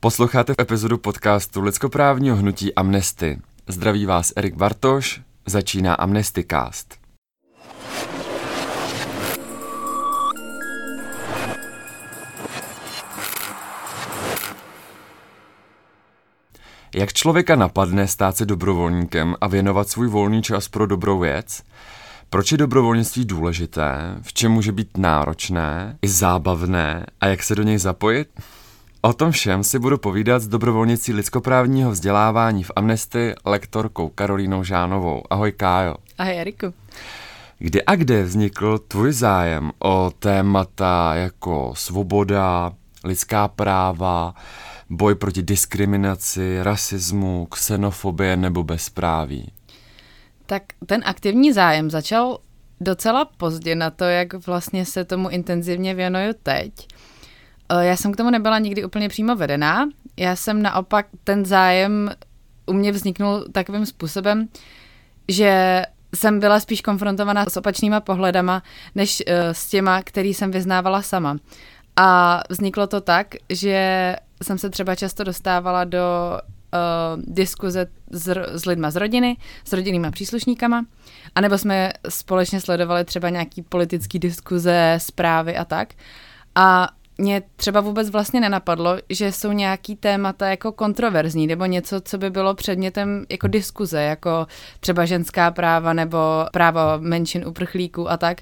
Posloucháte epizodu podcastu lidskoprávního hnutí Amnesty. Zdraví vás Erik Bartoš, začíná Amnestycast. Jak člověka napadne stát se dobrovolníkem a věnovat svůj volný čas pro dobrou věc? Proč je dobrovolnictví důležité? V čem může být náročné? I zábavné? A jak se do něj zapojit? O tom všem si budu povídat s dobrovolnicí lidskoprávního vzdělávání v Amnesty lektorkou Karolínou Žánovou. Ahoj Kájo. Ahoj Eriku. Kde a kde vznikl tvůj zájem o témata jako svoboda, lidská práva, boj proti diskriminaci, rasismu, xenofobie nebo bezpráví? Tak ten aktivní zájem začal docela pozdě na to, jak vlastně se tomu intenzivně věnuju teď. Eh, já jsem k tomu nebyla nikdy úplně přímo vedená. Já jsem naopak ten zájem u mě vzniknul takovým způsobem, že jsem byla spíš konfrontovaná s opačnýma pohledama, než uh, s těma, který jsem vyznávala sama. A vzniklo to tak, že jsem se třeba často dostávala do uh, diskuze s, s lidma z rodiny, s rodinnýma příslušníkama, anebo jsme společně sledovali třeba nějaký politický diskuze, zprávy a tak. A mě třeba vůbec vlastně nenapadlo, že jsou nějaký témata jako kontroverzní nebo něco, co by bylo předmětem jako diskuze, jako třeba ženská práva nebo práva menšin uprchlíků a tak.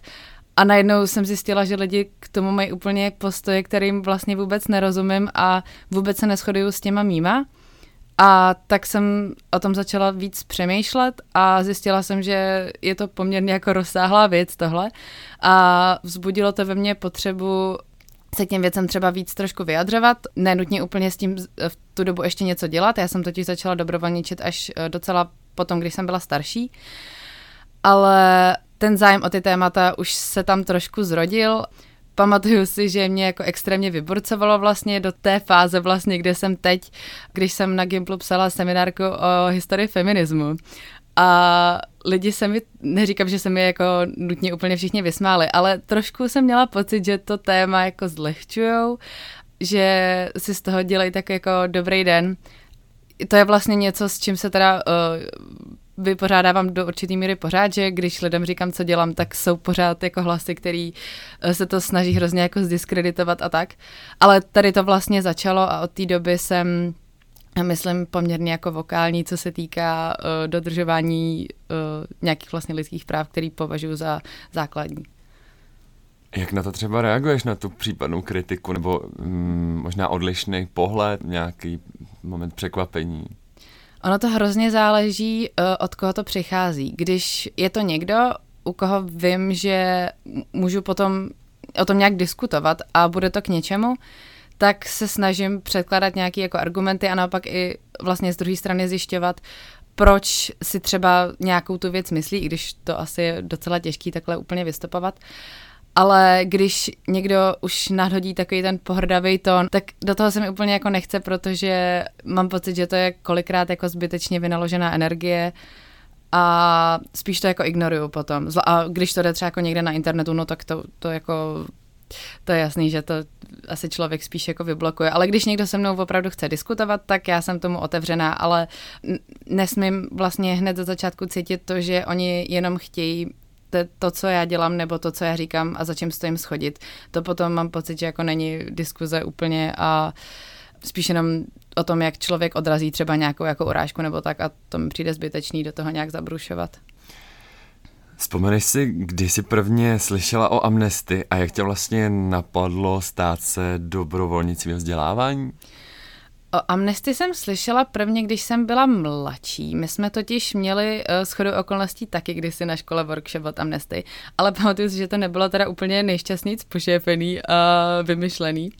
A najednou jsem zjistila, že lidi k tomu mají úplně postoje, kterým vlastně vůbec nerozumím a vůbec se neschoduju s těma mýma. A tak jsem o tom začala víc přemýšlet a zjistila jsem, že je to poměrně jako rozsáhlá věc tohle. A vzbudilo to ve mně potřebu se těm věcem třeba víc trošku vyjadřovat, nenutně úplně s tím v tu dobu ještě něco dělat. Já jsem totiž začala dobrovolničit až eh, docela potom, když jsem byla starší. Ale ten zájem o ty témata už se tam trošku zrodil. Pamatuju si, že mě jako extrémně vyburcovalo vlastně do té fáze vlastně, kde jsem teď, když jsem na Gimplu psala seminárku o historii feminismu. A lidi se mi, neříkám, že se mi jako nutně úplně všichni vysmáli, ale trošku jsem měla pocit, že to téma jako zlehčujou, že si z toho dělají tak jako dobrý den. To je vlastně něco, s čím se teda uh, vypořádávám do určitý míry pořád, že když lidem říkám, co dělám, tak jsou pořád jako hlasy, který uh, se to snaží hrozně jako zdiskreditovat a tak. Ale tady to vlastně začalo a od té doby jsem myslím, poměrně jako vokální, co se týká uh, dodržování uh, nějakých vlastně lidských práv, který považuji za základní. Jak na to třeba reaguješ, na tu případnou kritiku, nebo mm, možná odlišný pohled, nějaký moment překvapení? Ono to hrozně záleží, uh, od koho to přichází. Když je to někdo, u koho vím, že můžu potom o tom nějak diskutovat a bude to k něčemu, tak se snažím předkládat nějaké jako argumenty a naopak i vlastně z druhé strany zjišťovat, proč si třeba nějakou tu věc myslí, i když to asi je docela těžký takhle úplně vystupovat. Ale když někdo už nadhodí takový ten pohrdavý tón, tak do toho se mi úplně jako nechce, protože mám pocit, že to je kolikrát jako zbytečně vynaložená energie a spíš to jako ignoruju potom. A když to jde třeba jako někde na internetu, no tak to, to jako to je jasný, že to asi člověk spíš jako vyblokuje. Ale když někdo se mnou opravdu chce diskutovat, tak já jsem tomu otevřená, ale nesmím vlastně hned za začátku cítit to, že oni jenom chtějí to, co já dělám, nebo to, co já říkám a za čím stojím schodit. To potom mám pocit, že jako není diskuze úplně a spíš jenom o tom, jak člověk odrazí třeba nějakou jako urážku nebo tak a to mi přijde zbytečný do toho nějak zabrušovat. Vzpomeneš si, kdy jsi prvně slyšela o amnesty a jak tě vlastně napadlo stát se dobrovolnicí vzdělávání? O amnesty jsem slyšela prvně, když jsem byla mladší. My jsme totiž měli uh, schodu okolností taky kdysi na škole workshop od amnesty, ale pamatuju si, že to nebylo teda úplně nejšťastnějc pošéfený a vymyšlený.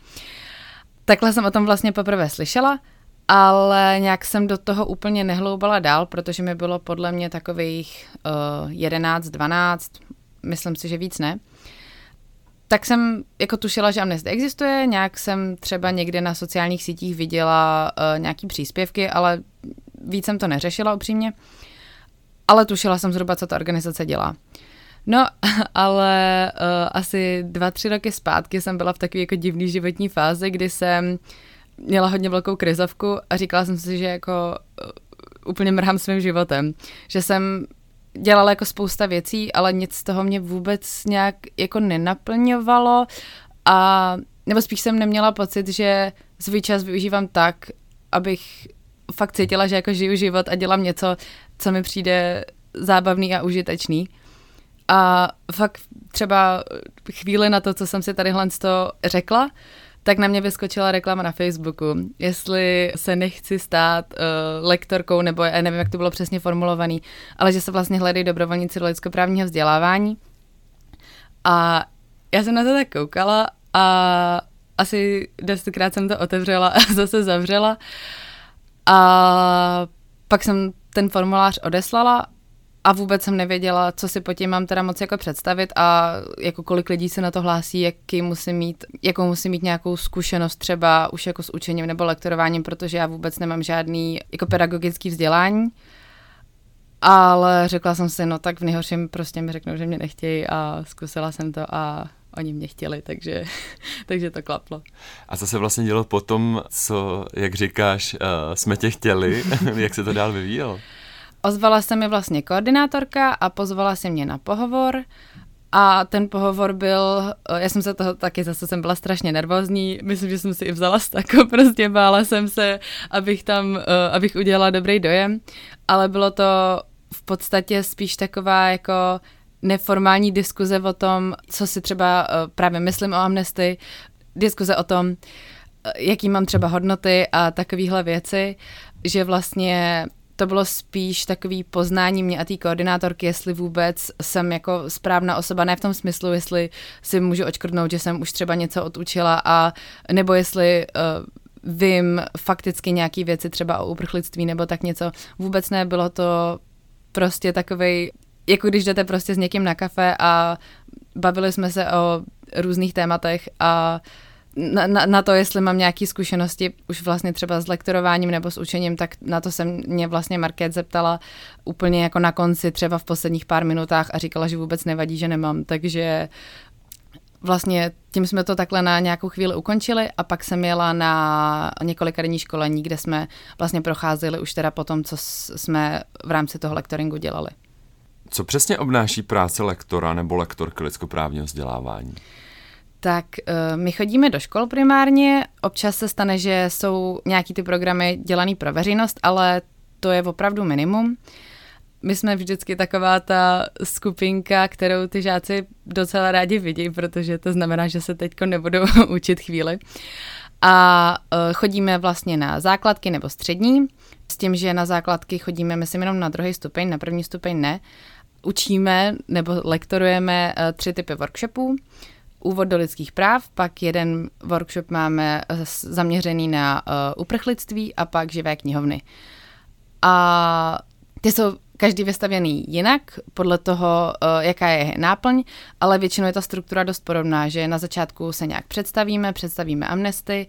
Takhle jsem o tom vlastně poprvé slyšela ale nějak jsem do toho úplně nehloubala dál, protože mi bylo podle mě takových uh, 11, 12, myslím si, že víc ne. Tak jsem jako tušila, že Amnesty existuje, nějak jsem třeba někde na sociálních sítích viděla uh, nějaký příspěvky, ale víc jsem to neřešila upřímně. Ale tušila jsem zhruba, co ta organizace dělá. No, ale uh, asi dva, tři roky zpátky jsem byla v takové jako divný životní fázi, kdy jsem měla hodně velkou krizovku a říkala jsem si, že jako uh, úplně mrhám svým životem. Že jsem dělala jako spousta věcí, ale nic z toho mě vůbec nějak jako nenaplňovalo a nebo spíš jsem neměla pocit, že svůj čas využívám tak, abych fakt cítila, že jako žiju život a dělám něco, co mi přijde zábavný a užitečný. A fakt třeba chvíli na to, co jsem si tadyhle to řekla, tak na mě vyskočila reklama na Facebooku, jestli se nechci stát uh, lektorkou, nebo já nevím, jak to bylo přesně formulovaný, ale že se vlastně hledají dobrovolníci do lidskoprávního vzdělávání. A já jsem na to tak koukala a asi desetkrát jsem to otevřela a zase zavřela. A pak jsem ten formulář odeslala a vůbec jsem nevěděla, co si po tím mám teda moc jako představit a jako kolik lidí se na to hlásí, jaký musí mít, jakou musí mít nějakou zkušenost třeba už jako s učením nebo lektorováním, protože já vůbec nemám žádný jako pedagogický vzdělání. Ale řekla jsem si, no tak v nejhorším prostě mi řeknou, že mě nechtějí a zkusila jsem to a oni mě chtěli, takže, takže to klaplo. A co se vlastně dělo potom, co, jak říkáš, uh, jsme tě chtěli, jak se to dál vyvíjelo? Ozvala se mi vlastně koordinátorka a pozvala si mě na pohovor. A ten pohovor byl, eh, já jsem se toho taky, zase jsem byla strašně nervózní, myslím, že jsem si i vzala stako, prostě bála jsem se, abych tam, eh, abych udělala dobrý dojem, ale bylo to v podstatě spíš taková jako neformální diskuze o tom, co si třeba eh, právě myslím o amnesty, diskuze o tom, jaký mám třeba hodnoty a takovéhle věci, že vlastně to bylo spíš takový poznání mě a té koordinátorky, jestli vůbec jsem jako správná osoba, ne v tom smyslu, jestli si můžu očkrtnout, že jsem už třeba něco odučila a nebo jestli uh, vím fakticky nějaký věci třeba o uprchlictví nebo tak něco. Vůbec ne, bylo to prostě takovej, jako když jdete prostě s někým na kafe a bavili jsme se o různých tématech a uh, na, na, na to, jestli mám nějaké zkušenosti už vlastně třeba s lektorováním nebo s učením, tak na to se mě vlastně Market zeptala úplně jako na konci, třeba v posledních pár minutách a říkala, že vůbec nevadí, že nemám, takže vlastně tím jsme to takhle na nějakou chvíli ukončili a pak jsem jela na několika denní školení, kde jsme vlastně procházeli už teda po tom, co jsme v rámci toho lektoringu dělali. Co přesně obnáší práce lektora nebo lektorky lidskoprávního vzdělávání? Tak uh, my chodíme do škol primárně, občas se stane, že jsou nějaký ty programy dělaný pro veřejnost, ale to je opravdu minimum. My jsme vždycky taková ta skupinka, kterou ty žáci docela rádi vidí, protože to znamená, že se teďko nebudou učit chvíli. A uh, chodíme vlastně na základky nebo střední, s tím, že na základky chodíme, myslím, jenom na druhý stupeň, na první stupeň ne. Učíme nebo lektorujeme uh, tři typy workshopů úvod do lidských práv, pak jeden workshop máme eh, zaměřený na uh, uprchlictví a pak živé knihovny. A ty jsou každý vystavěný jinak, podle toho, uh, jaká je náplň, ale většinou je ta struktura dost podobná, že na začátku se nějak představíme, představíme amnesty,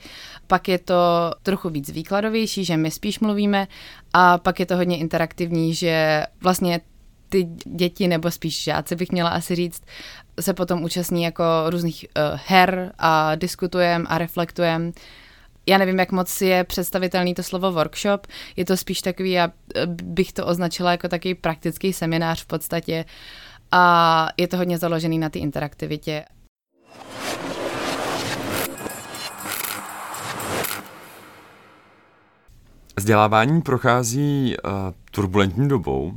pak je to trochu víc výkladovější, že my spíš mluvíme a pak je to hodně interaktivní, že vlastně ty děti, nebo spíš žáci bych měla asi říct, se potom účastní jako různých uh, her a diskutujeme a reflektujeme. Já nevím, jak moc je představitelný to slovo workshop. Je to spíš takový, já eh, bych to označila jako takový praktický seminář v podstatě. A je to hodně založený na té interaktivitě. Vzdělávání prochází uh, turbulentní dobou,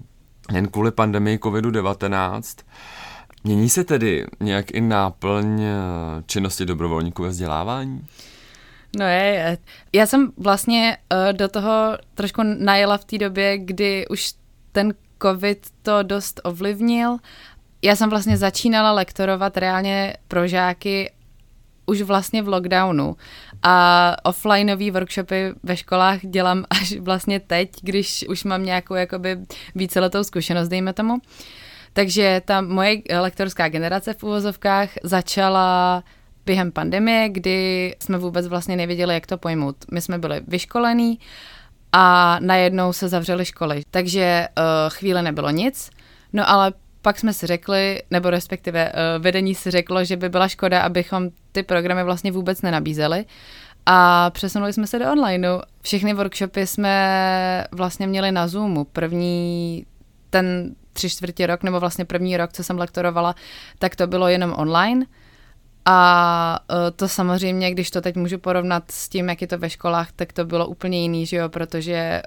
jen kvůli pandemii COVID-19. Mění se tedy nějak i náplň eh, činnosti dobrovolníků ve vzdělávání? No je, já jsem vlastně uh, do toho trošku najela v té době, kdy už ten covid to dost ovlivnil. Já jsem vlastně začínala lektorovat reálně pro žáky už vlastně v lockdownu a offlineové workshopy ve školách dělám až vlastně teď, když už mám nějakou jakoby víceletou zkušenost, dejme tomu. Takže ta moje lektorská generace v úvozovkách začala během pandemie, kdy jsme vůbec vlastně nevěděli, jak to pojmout. My jsme byli vyškolení a najednou se zavřely školy, takže uh, chvíle nebylo nic. No ale pak jsme si řekli, nebo respektive uh, vedení si řeklo, že by byla škoda, abychom ty programy vlastně vůbec nenabízeli a přesunuli jsme se do onlineu. Všechny workshopy jsme vlastně měli na Zoomu. První ten tři čtvrtě rok, nebo vlastně první rok, co jsem lektorovala, tak to bylo jenom online. A e, to samozřejmě, když to teď můžu porovnat s tím, jak je to ve školách, tak to bylo úplně jiný, že jo, protože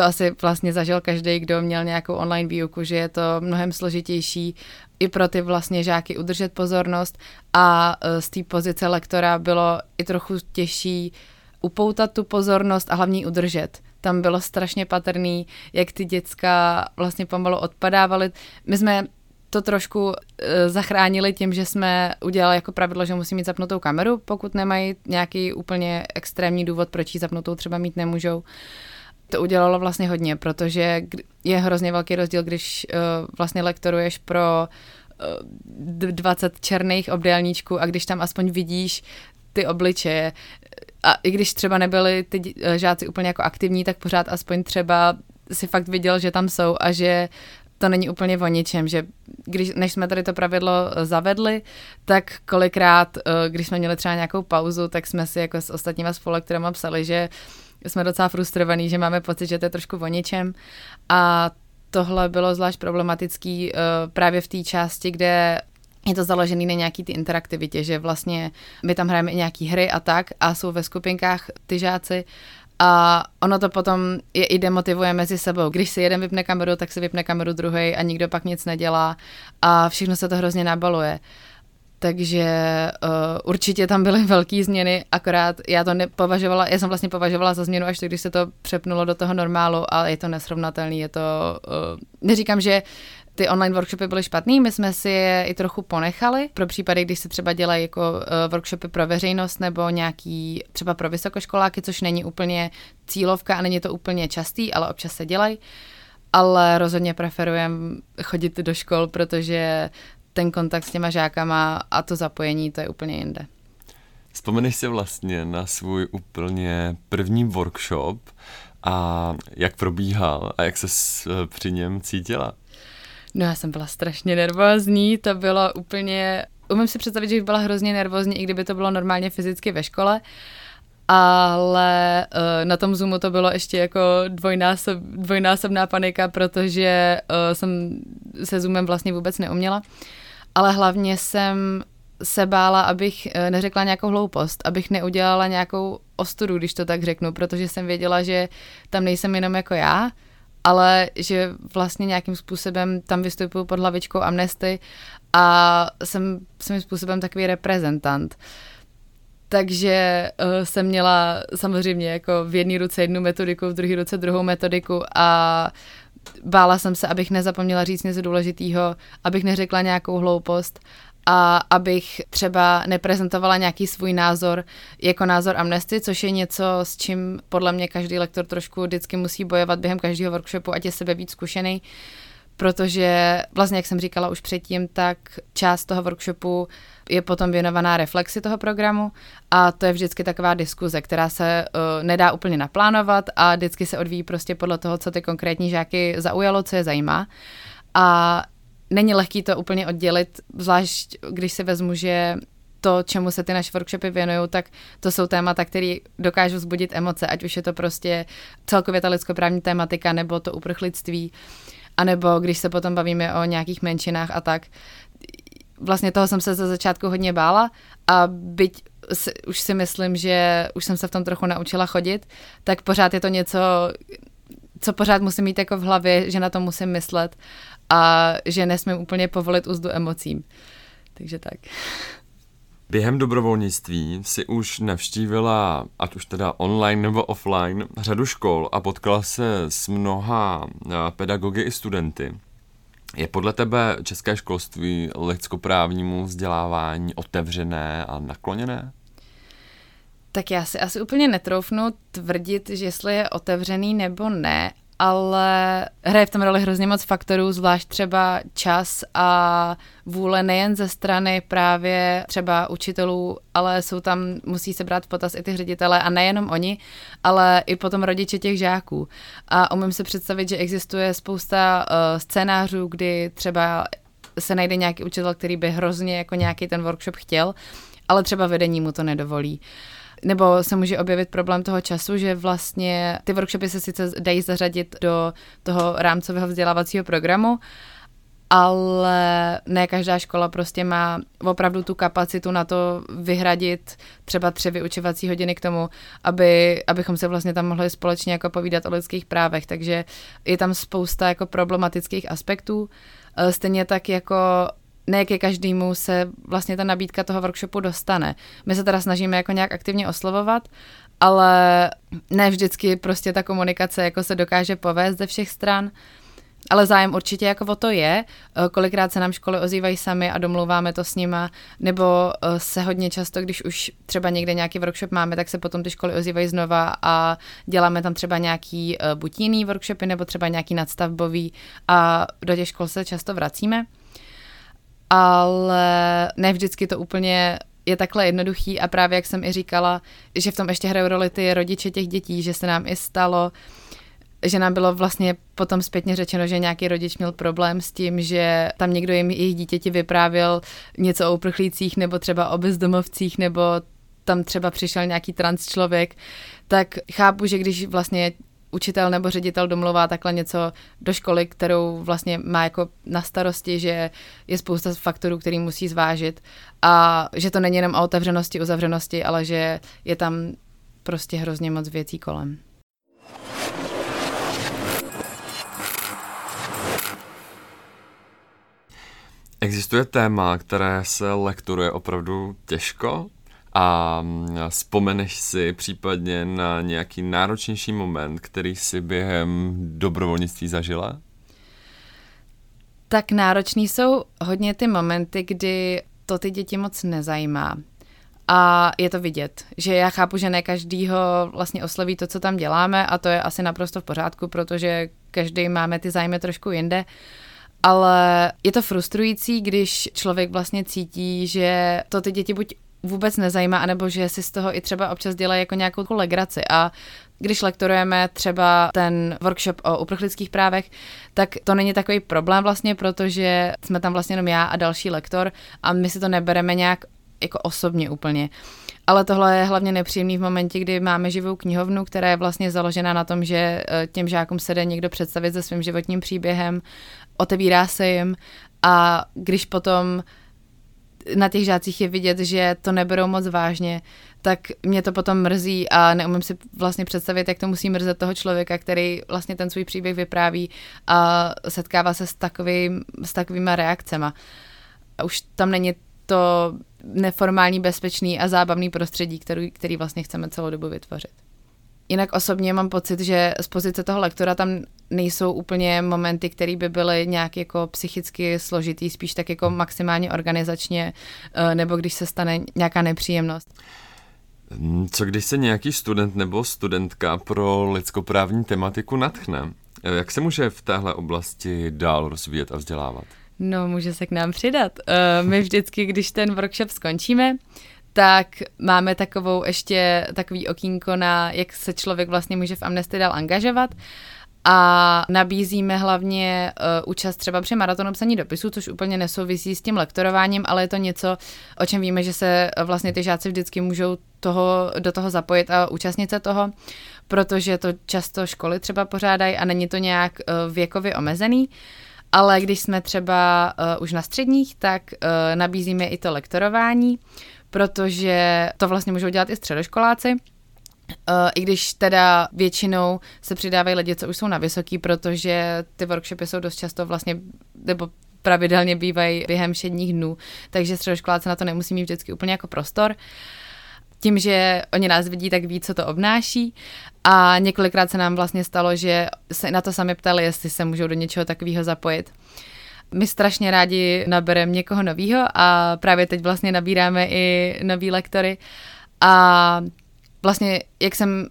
to asi vlastně zažil každý, kdo měl nějakou online výuku, že je to mnohem složitější i pro ty vlastně žáky udržet pozornost a e, z té pozice lektora bylo i trochu těžší upoutat tu pozornost a hlavně udržet. Tam bylo strašně patrný, jak ty děcka vlastně pomalu odpadávaly. My jsme to trošku uh, zachránili tím, že jsme udělali jako pravidlo, že musí mít zapnutou kameru, pokud nemají nějaký úplně extrémní důvod, proč ji zapnutou třeba mít nemůžou. To udělalo vlastně hodně, protože je hrozně velký rozdíl, když uh, vlastně lektoruješ pro uh, eh, 20 černých obdélníčků a když tam aspoň vidíš ty obličeje. A i když třeba nebyli ty žáci úplně jako aktivní, tak pořád aspoň třeba si fakt viděl, že tam jsou a že to není úplně o ničem, že když, než jsme tady to pravidlo eh, zavedli, tak kolikrát, eh, když jsme měli třeba nějakou pauzu, tak jsme si jako s ostatníma spolektorama psali, že jsme docela frustrovaní, že máme pocit, že to je trošku o ničem a tohle bylo zvlášť problematický uh, právě v té části, kde je to založený na nějaký ty interaktivitě, že vlastně my tam hrajeme i nějaký hry a tak a jsou ve skupinkách ty žáci a ono to potom je i demotivuje mezi sebou. Když si jeden vypne kameru, tak si vypne kameru druhý a nikdo pak nic nedělá a všechno se to hrozně nabaluje. Takže uh, určitě tam byly velké změny, akorát já to nepovažovala, já jsem vlastně považovala za změnu až to, když se to přepnulo do toho normálu, ale je to nesrovnatelný, je to, uh, neříkám, že ty online workshopy byly špatný, my jsme si je i trochu ponechali pro případy, když se třeba dělají jako uh, workshopy pro veřejnost nebo nějaký třeba pro vysokoškoláky, což není úplně cílovka a není to úplně častý, ale občas se dělají. Ale rozhodně preferujem chodit do škol, protože ten kontakt s těma žákama a to zapojení, to je úplně jinde. Vzpomeneš si vlastně na svůj úplně první workshop a jak probíhal a jak se eh, při něm cítila? No já jsem byla strašně nervózní, to bylo úplně, umím si představit, že bych byla hrozně nervózní, i kdyby to bylo normálně fyzicky ve škole, ale uh, na tom Zoomu to bylo ještě jako dvojnásob, dvojnásobná panika, protože uh, jsem se Zoomem vlastně vůbec neuměla, ale hlavně jsem se bála, abych uh, neřekla nějakou hloupost, abych neudělala nějakou ostudu, když to tak řeknu, protože jsem věděla, že tam nejsem jenom jako já, ale že vlastně nějakým způsobem tam vystupuju pod hlavičkou Amnesty a jsem svým způsobem takový reprezentant. Takže uh, jsem měla samozřejmě jako v jedné ruce jednu metodiku, v druhé ruce druhou metodiku a bála jsem se, abych nezapomněla říct něco důležitého, abych neřekla nějakou hloupost a abych třeba neprezentovala nějaký svůj názor jako názor Amnesty, což je něco, s čím podle mě každý lektor trošku vždycky musí bojovat během každého workshopu, ať je sebe víc zkušený, protože vlastně, jak jsem říkala už předtím, tak část toho workshopu je potom věnovaná reflexi toho programu a to je vždycky taková diskuze, která se uh, nedá úplně naplánovat a vždycky se odvíjí prostě podle toho, co ty konkrétní žáky zaujalo, co je zajímá. A není lehký to úplně oddělit, zvlášť když si vezmu, že to, čemu se ty naše workshopy věnují, tak to jsou témata, které dokážou vzbudit emoce, ať už je to prostě celkově ta lidskoprávní tématika, nebo to uprchlictví, anebo když se potom bavíme o nějakých menšinách a tak. Vlastně toho jsem se za začátku hodně bála a byť už si myslím, že už jsem se v tom trochu naučila chodit, tak pořád je to něco, co pořád musím mít jako v hlavě, že na to musím myslet a že nesmím úplně povolit úzdu emocím. Takže tak. Během dobrovolnictví si už navštívila, ať už teda online nebo offline, řadu škol a potkala se s mnoha eh, pedagogy i studenty. Je podle tebe české školství lidskoprávnímu vzdělávání otevřené a nakloněné? Tak já si asi úplně netroufnu tvrdit, že jestli je otevřený nebo ne, ale hraje v tom roli hrozně moc faktorů, zvlášť třeba čas a vůle nejen ze strany právě třeba učitelů, ale jsou tam, musí se brát v potaz i ty ředitele a nejenom oni, ale i potom rodiče těch žáků. A umím si představit, že existuje spousta uh, scénářů, kdy třeba se najde nějaký učitel, který by hrozně jako nějaký ten workshop chtěl, ale třeba vedení mu to nedovolí. Nebo se může objevit problém toho času, že vlastně ty workshopy se sice dají zařadit do toho rámcového vzdělávacího programu, ale ne každá škola prostě má opravdu tu kapacitu na to vyhradit třeba tři vyučovací hodiny k tomu, aby, abychom se vlastně tam mohli společně jako povídat o lidských právech, takže je tam spousta jako problematických aspektů, e, stejně tak jako ne ke každému se vlastně ta nabídka toho workshopu dostane. My se teda snažíme jako nějak aktivně oslovovat, ale ne vždycky prostě ta komunikace jako se dokáže povést ze všech stran. Ale zájem určitě jako o to je. Eh, kolikrát se nám školy ozývají sami a domluváme to s nima, nebo eh, se hodně často, když už třeba někde nějaký workshop máme, tak se potom ty školy ozývají znova a děláme tam třeba nějaký eh, buď jiný workshopy, nebo třeba nějaký nadstavbový a do těch škol se často vracíme. Ale ne vždycky to úplně je takhle jednoduchý a právě jak jsem i říkala, že v tom ještě hrajou roli ty rodiče těch dětí, že se nám i stalo, že nám bylo vlastně potom zpětně řečeno, že nějaký rodič měl problém s tím, že tam někdo jim jejich dítěti vyprávěl něco o uprchlících nebo třeba o bezdomovcích nebo tam třeba přišel nějaký trans člověk, tak chápu, že když vlastně učitel nebo ředitel domluvá takhle něco do školy, kterou vlastně má jako na starosti, že je spousta faktorů, který musí zvážit a že to není jenom o otevřenosti, uzavřenosti, ale že je tam prostě hrozně moc věcí kolem. Existuje téma, které se lekturuje opravdu těžko a vzpomeneš si případně na nějaký náročnější moment, který si během dobrovolnictví zažila? Tak náročný jsou hodně ty momenty, kdy to ty děti moc nezajímá. A je to vidět, že já chápu, že ne každýho vlastně osloví to, co tam děláme a to je asi naprosto v pořádku, protože každý máme ty zájmy trošku jinde. Ale je to frustrující, když člověk vlastně cítí, že to ty děti buď vůbec nezajímá, anebo že si z toho i třeba občas dělají jako nějakou legraci. A když lektorujeme třeba ten workshop o uprchlických právech, tak to není takový problém vlastně, protože jsme tam vlastně jenom já a další lektor a my si to nebereme nějak jako osobně úplně. Ale tohle je hlavně nepříjemný v momentě, kdy máme živou knihovnu, která je vlastně založena na tom, že eh, těm žákům se jde někdo představit se svým životním příběhem, otevírá se jim a když potom na těch žácích je vidět, že to neberou moc vážně, tak mě to potom mrzí a neumím si vlastně představit, jak to musí mrzet toho člověka, který vlastně ten svůj příběh vypráví a setkává se s, takový, s takovýma reakcema. A už tam není to neformální, bezpečný a zábavný prostředí, který, který vlastně chceme celou dobu vytvořit. Jinak osobně mám pocit, že z pozice toho lektora tam nejsou úplně momenty, které by byly nějak jako psychicky složitý, spíš tak jako maximálně organizačně, eh, nebo když se stane nějaká nepříjemnost. Hmm, co když se nějaký student nebo studentka pro lidskoprávní tematiku natchne? Eh, jak se může v téhle oblasti dál rozvíjet a vzdělávat? No, může se k nám přidat. Eh, my vždycky, když ten workshop skončíme, tak máme takovou ještě takový okýnko na, jak se člověk vlastně může v Amnesty dál angažovat a nabízíme hlavně uh, účast třeba při maratonu psaní dopisů, což úplně nesouvisí s tím lektorováním, ale je to něco, o čem víme, že se vlastně ty žáci vždycky můžou toho, do toho zapojit a účastnit se toho, protože to často školy třeba pořádají a není to nějak uh, věkově omezený. Ale když jsme třeba uh, už na středních, tak uh, nabízíme i to lektorování, protože to vlastně můžou dělat i středoškoláci. Uh, I když teda většinou se přidávají lidi, co už jsou na vysoký, protože ty workshopy jsou dost často vlastně, nebo pravidelně bývají během všedních dnů, takže středoškoláci na to nemusí mít vždycky úplně jako prostor. Tím, že oni nás vidí, tak ví, co to obnáší. A několikrát se nám vlastně stalo, že se na to sami ptali, jestli se můžou do něčeho takového zapojit. My strašně rádi nabereme někoho nového a právě teď vlastně nabíráme i nový lektory. A vlastně, jak jsem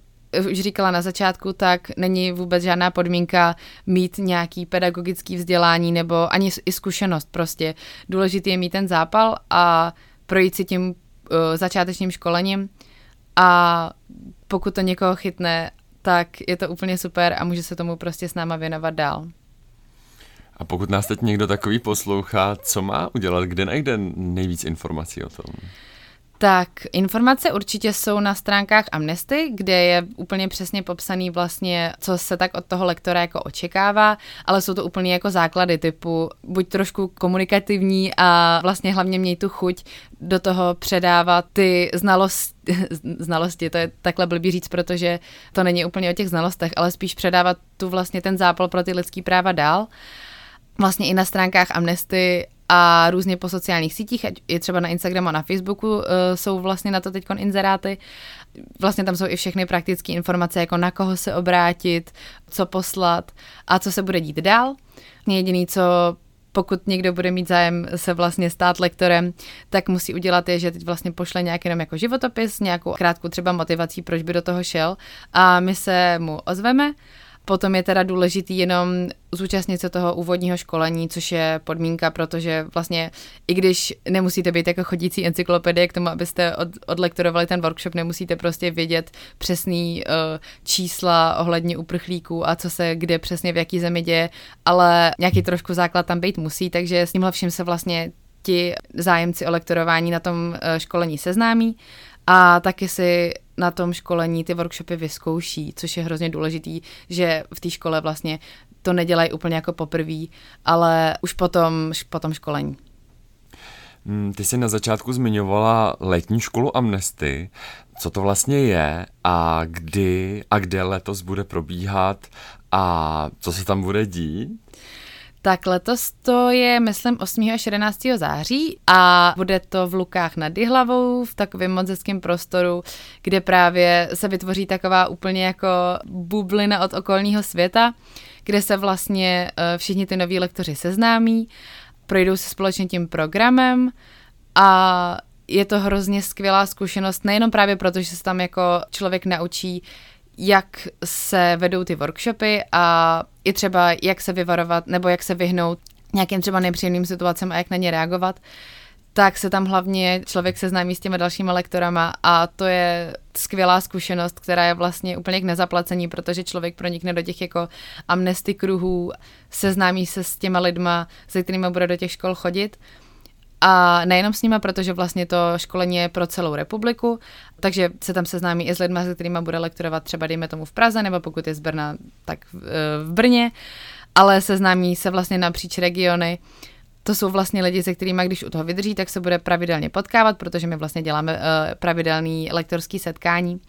už říkala na začátku, tak není vůbec žádná podmínka mít nějaký pedagogický vzdělání nebo ani i zkušenost prostě. Důležitý je mít ten zápal a projít si tím uh, začátečním školením a pokud to někoho chytne, tak je to úplně super a může se tomu prostě s náma věnovat dál. A pokud nás teď někdo takový poslouchá, co má udělat, kde najde nejvíc informací o tom? Tak informace určitě jsou na stránkách Amnesty, kde je úplně přesně popsaný vlastně, co se tak od toho lektora jako očekává, ale jsou to úplně jako základy typu buď trošku komunikativní a vlastně hlavně měj tu chuť do toho předávat ty znalosti, znalosti, to je takhle blbý říct, protože to není úplně o těch znalostech, ale spíš předávat tu vlastně ten zápal pro ty lidský práva dál. Vlastně i na stránkách Amnesty a různě po sociálních sítích, ať je třeba na Instagramu a na Facebooku, uh, jsou vlastně na to teď inzeráty. Vlastně tam jsou i všechny praktické informace, jako na koho se obrátit, co poslat a co se bude dít dál. Jediný, co pokud někdo bude mít zájem se vlastně stát lektorem, tak musí udělat je, že teď vlastně pošle nějaký jenom jako životopis, nějakou krátkou třeba motivací, proč by do toho šel a my se mu ozveme Potom je teda důležitý jenom zúčastnit se toho úvodního školení, což je podmínka, protože vlastně i když nemusíte být jako chodící encyklopedie k tomu, abyste od, odlektorovali ten workshop, nemusíte prostě vědět přesný uh, čísla ohledně uprchlíků a co se kde přesně v jaký zemi děje, ale nějaký trošku základ tam být musí, takže s tímhle vším se vlastně ti zájemci o lektorování na tom uh, školení seznámí a taky si na tom školení ty workshopy vyzkouší, což je hrozně důležitý, že v té škole vlastně to nedělají úplně jako poprvé, ale už potom, potom školení. Hmm, ty jsi na začátku zmiňovala letní školu Amnesty. Co to vlastně je a kdy a kde letos bude probíhat a co se tam bude dít? Tak letos to je, myslím, 8. až 11. září a bude to v Lukách nad Jihlavou, v takovém moc hezkém prostoru, kde právě se vytvoří taková úplně jako bublina od okolního světa, kde se vlastně eh, všichni ty noví lektoři seznámí, projdou se společně tím programem a je to hrozně skvělá zkušenost, nejenom právě proto, že se tam jako člověk naučí jak se vedou ty workshopy a i třeba jak se vyvarovat nebo jak se vyhnout nějakým třeba nepříjemným situacím a jak na ně reagovat, tak se tam hlavně člověk seznámí s těma dalšíma lektorama a to je skvělá zkušenost, která je vlastně úplně k nezaplacení, protože člověk pronikne do těch jako amnesty kruhů, seznámí se s těma lidma, se kterými bude do těch škol chodit a nejenom s nima, protože vlastně to školení je pro celou republiku, takže se tam seznámí i s lidmi, se kterými bude lektorovat třeba dejme tomu v Praze, nebo pokud je z Brna, tak v, eh, Brně, ale seznámí se vlastně napříč regiony. To jsou vlastně lidi, se kterými, když u toho vydrží, tak se bude pravidelně potkávat, protože my vlastně děláme uh, pravidelný lektorský setkání.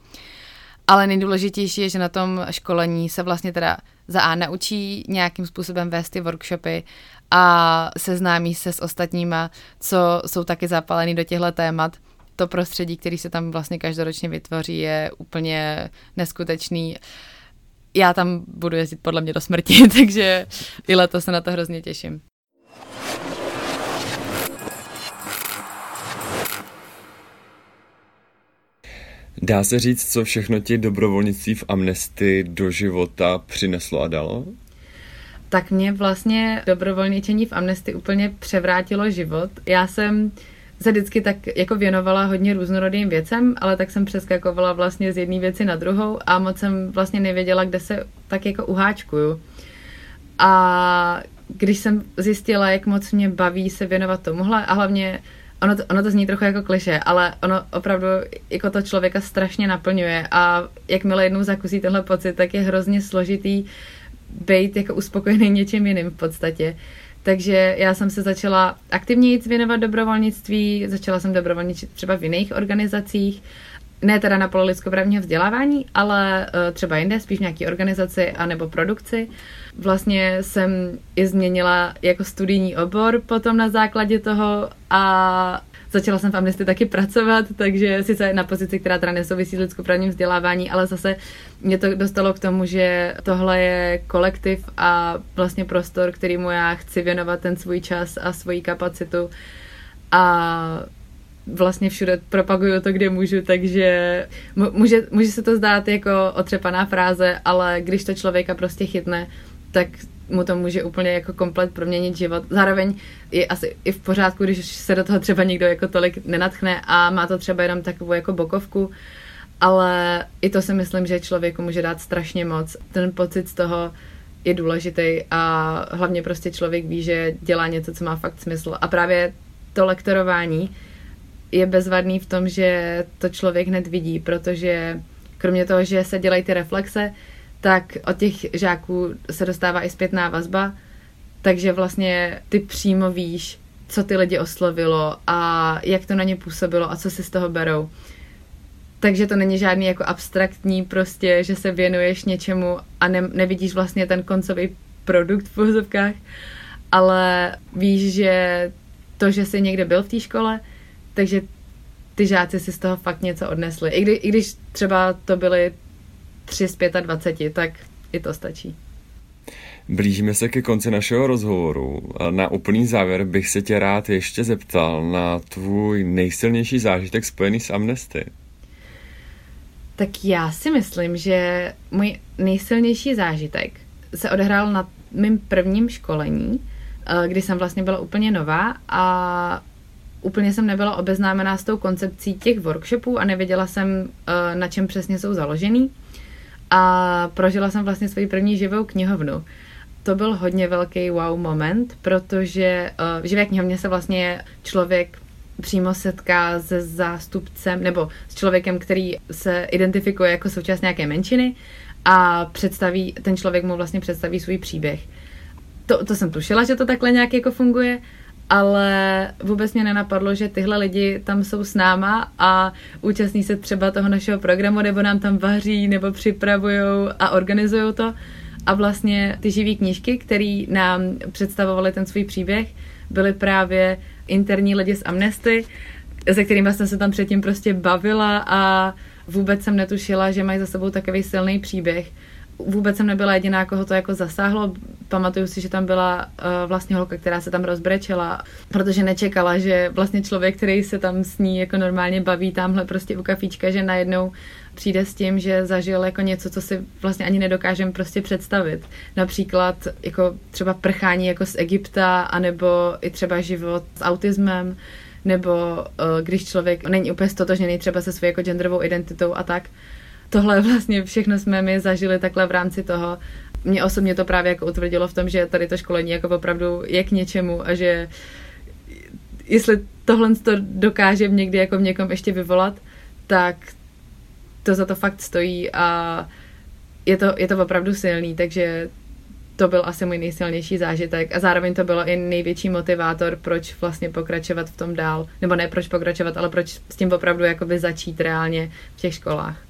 Ale nejdůležitější je, že na tom školení se vlastně teda za A naučí nějakým způsobem vést ty workshopy a seznámí se s ostatníma, co jsou taky zapalený do těchto témat. To prostředí, který se tam vlastně každoročně vytvoří, je úplně neskutečný. Já tam budu jezdit podle mě do smrti, takže i letos se na to hrozně těším. Dá se říct, co všechno ti dobrovolnictví v Amnesty do života přineslo a dalo? Tak mě vlastně dobrovolničení v Amnesty úplně převrátilo život. Já jsem se vždycky tak jako věnovala hodně různorodým věcem, ale tak jsem přeskakovala vlastně z jedné věci na druhou a moc jsem vlastně nevěděla, kde se tak jako uháčkuju. A když jsem zjistila, jak moc mě baví se věnovat tomuhle a hlavně ono to, ono to zní trochu jako kliše, ale ono opravdu jako to člověka strašně naplňuje a jakmile jednou zakusí tenhle pocit, tak je hrozně složitý být jako uspokojený něčím jiným v podstatě. Takže já jsem se začala aktivně jít věnovat dobrovolnictví, začala jsem dobrovolničit třeba v jiných organizacích, ne teda na poli lidskoprávního vzdělávání, ale uh, třeba jinde, spíš v nějaké organizaci anebo produkci. Vlastně jsem i změnila jako studijní obor potom na základě toho a Začala jsem v Amnesty taky pracovat, takže sice na pozici, která teda nesouvisí s lidskoprávním vzdělávání, ale zase mě to dostalo k tomu, že tohle je kolektiv a vlastně prostor, kterýmu já chci věnovat ten svůj čas a svoji kapacitu. A vlastně všude propaguju to, kde můžu, takže může, může se to zdát jako otřepaná fráze, ale když to člověka prostě chytne, tak mu to může úplně jako komplet proměnit život. Zároveň je asi i v pořádku, když se do toho třeba někdo jako tolik nenatchne a má to třeba jenom takovou jako bokovku, ale i to si myslím, že člověku může dát strašně moc. Ten pocit z toho je důležitý a hlavně prostě člověk ví, že dělá něco, co má fakt smysl. A právě to lektorování je bezvadný v tom, že to člověk hned vidí, protože kromě toho, že se dělají ty reflexe, tak od těch žáků se dostává i zpětná vazba, takže vlastně ty přímo víš, co ty lidi oslovilo a jak to na ně působilo a co si z toho berou. Takže to není žádný jako abstraktní prostě, že se věnuješ něčemu a ne, nevidíš vlastně ten koncový produkt v pozovkách, ale víš, že to, že jsi někde byl v té škole, takže ty žáci si z toho fakt něco odnesli. I, kdy, I když třeba to byly 3 z 25, tak i to stačí. Blížíme se ke konci našeho rozhovoru. Na úplný závěr bych se tě rád ještě zeptal na tvůj nejsilnější zážitek spojený s Amnesty. Tak já si myslím, že můj nejsilnější zážitek se odehrál na mém prvním školení, eh, kdy jsem vlastně byla úplně nová a úplně jsem nebyla obeznámená s tou koncepcí těch workshopů a nevěděla jsem, eh, na čem přesně jsou založený. A prožila jsem vlastně svoji první živou knihovnu. To byl hodně velký wow moment, protože v živé knihovně se vlastně člověk přímo setká se zástupcem nebo s člověkem, který se identifikuje jako součást nějaké menšiny a představí, ten člověk mu vlastně představí svůj příběh. To, to jsem tušila, že to takhle nějak jako funguje, ale vůbec mě nenapadlo, že tyhle lidi tam jsou s náma a účastní se třeba toho našeho programu, nebo nám tam vaří, nebo připravují a organizují to. A vlastně ty živé knížky, které nám představovaly ten svůj příběh, byly právě interní lidi z Amnesty, se kterými jsem se tam předtím prostě bavila a vůbec jsem netušila, že mají za sebou takový silný příběh vůbec jsem nebyla jediná, koho to jako zasáhlo. Pamatuju si, že tam byla uh, vlastně holka, která se tam rozbrečela, protože nečekala, že vlastně člověk, který se tam s ní jako normálně baví tamhle prostě u kafíčka, že najednou přijde s tím, že zažil jako něco, co si vlastně ani nedokážeme prostě představit. Například jako třeba prchání jako z Egypta, anebo i třeba život s autismem, nebo uh, když člověk není úplně stotožněný třeba se svou jako genderovou identitou a tak, tohle vlastně všechno jsme my zažili takhle v rámci toho. Mě osobně to právě jako utvrdilo v tom, že tady to školení jako opravdu je k něčemu a že jestli tohle to dokáže někdy jako v někom ještě vyvolat, tak to za to fakt stojí a je to, je to opravdu silný, takže to byl asi můj nejsilnější zážitek a zároveň to bylo i největší motivátor, proč vlastně pokračovat v tom dál, nebo ne proč pokračovat, ale proč s tím opravdu jakoby začít reálně v těch školách.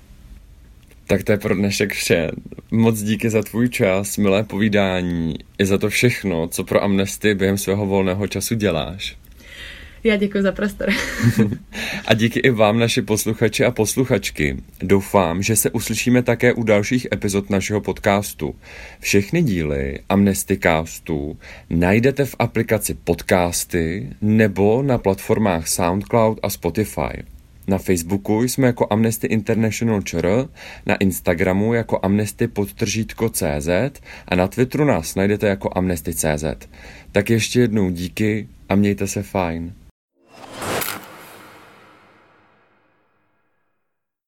Tak to je pro dnešek vše. Moc díky za tvůj čas, milé povídání i za to všechno, co pro Amnesty během svého volného času děláš. Já děkuji za prostor. a díky i vám, naši posluchači a posluchačky. Doufám, že se uslyšíme také u dalších epizod našeho podcastu. Všechny díly Amnestycastu najdete v aplikaci Podcasty nebo na platformách SoundCloud a Spotify. Na Facebooku jsme jako Amnesty International ČR, na Instagramu jako Amnesty podtržítko CZ a na Twitteru nás najdete jako Amnesty CZ. Tak ještě jednou díky a mějte se fajn.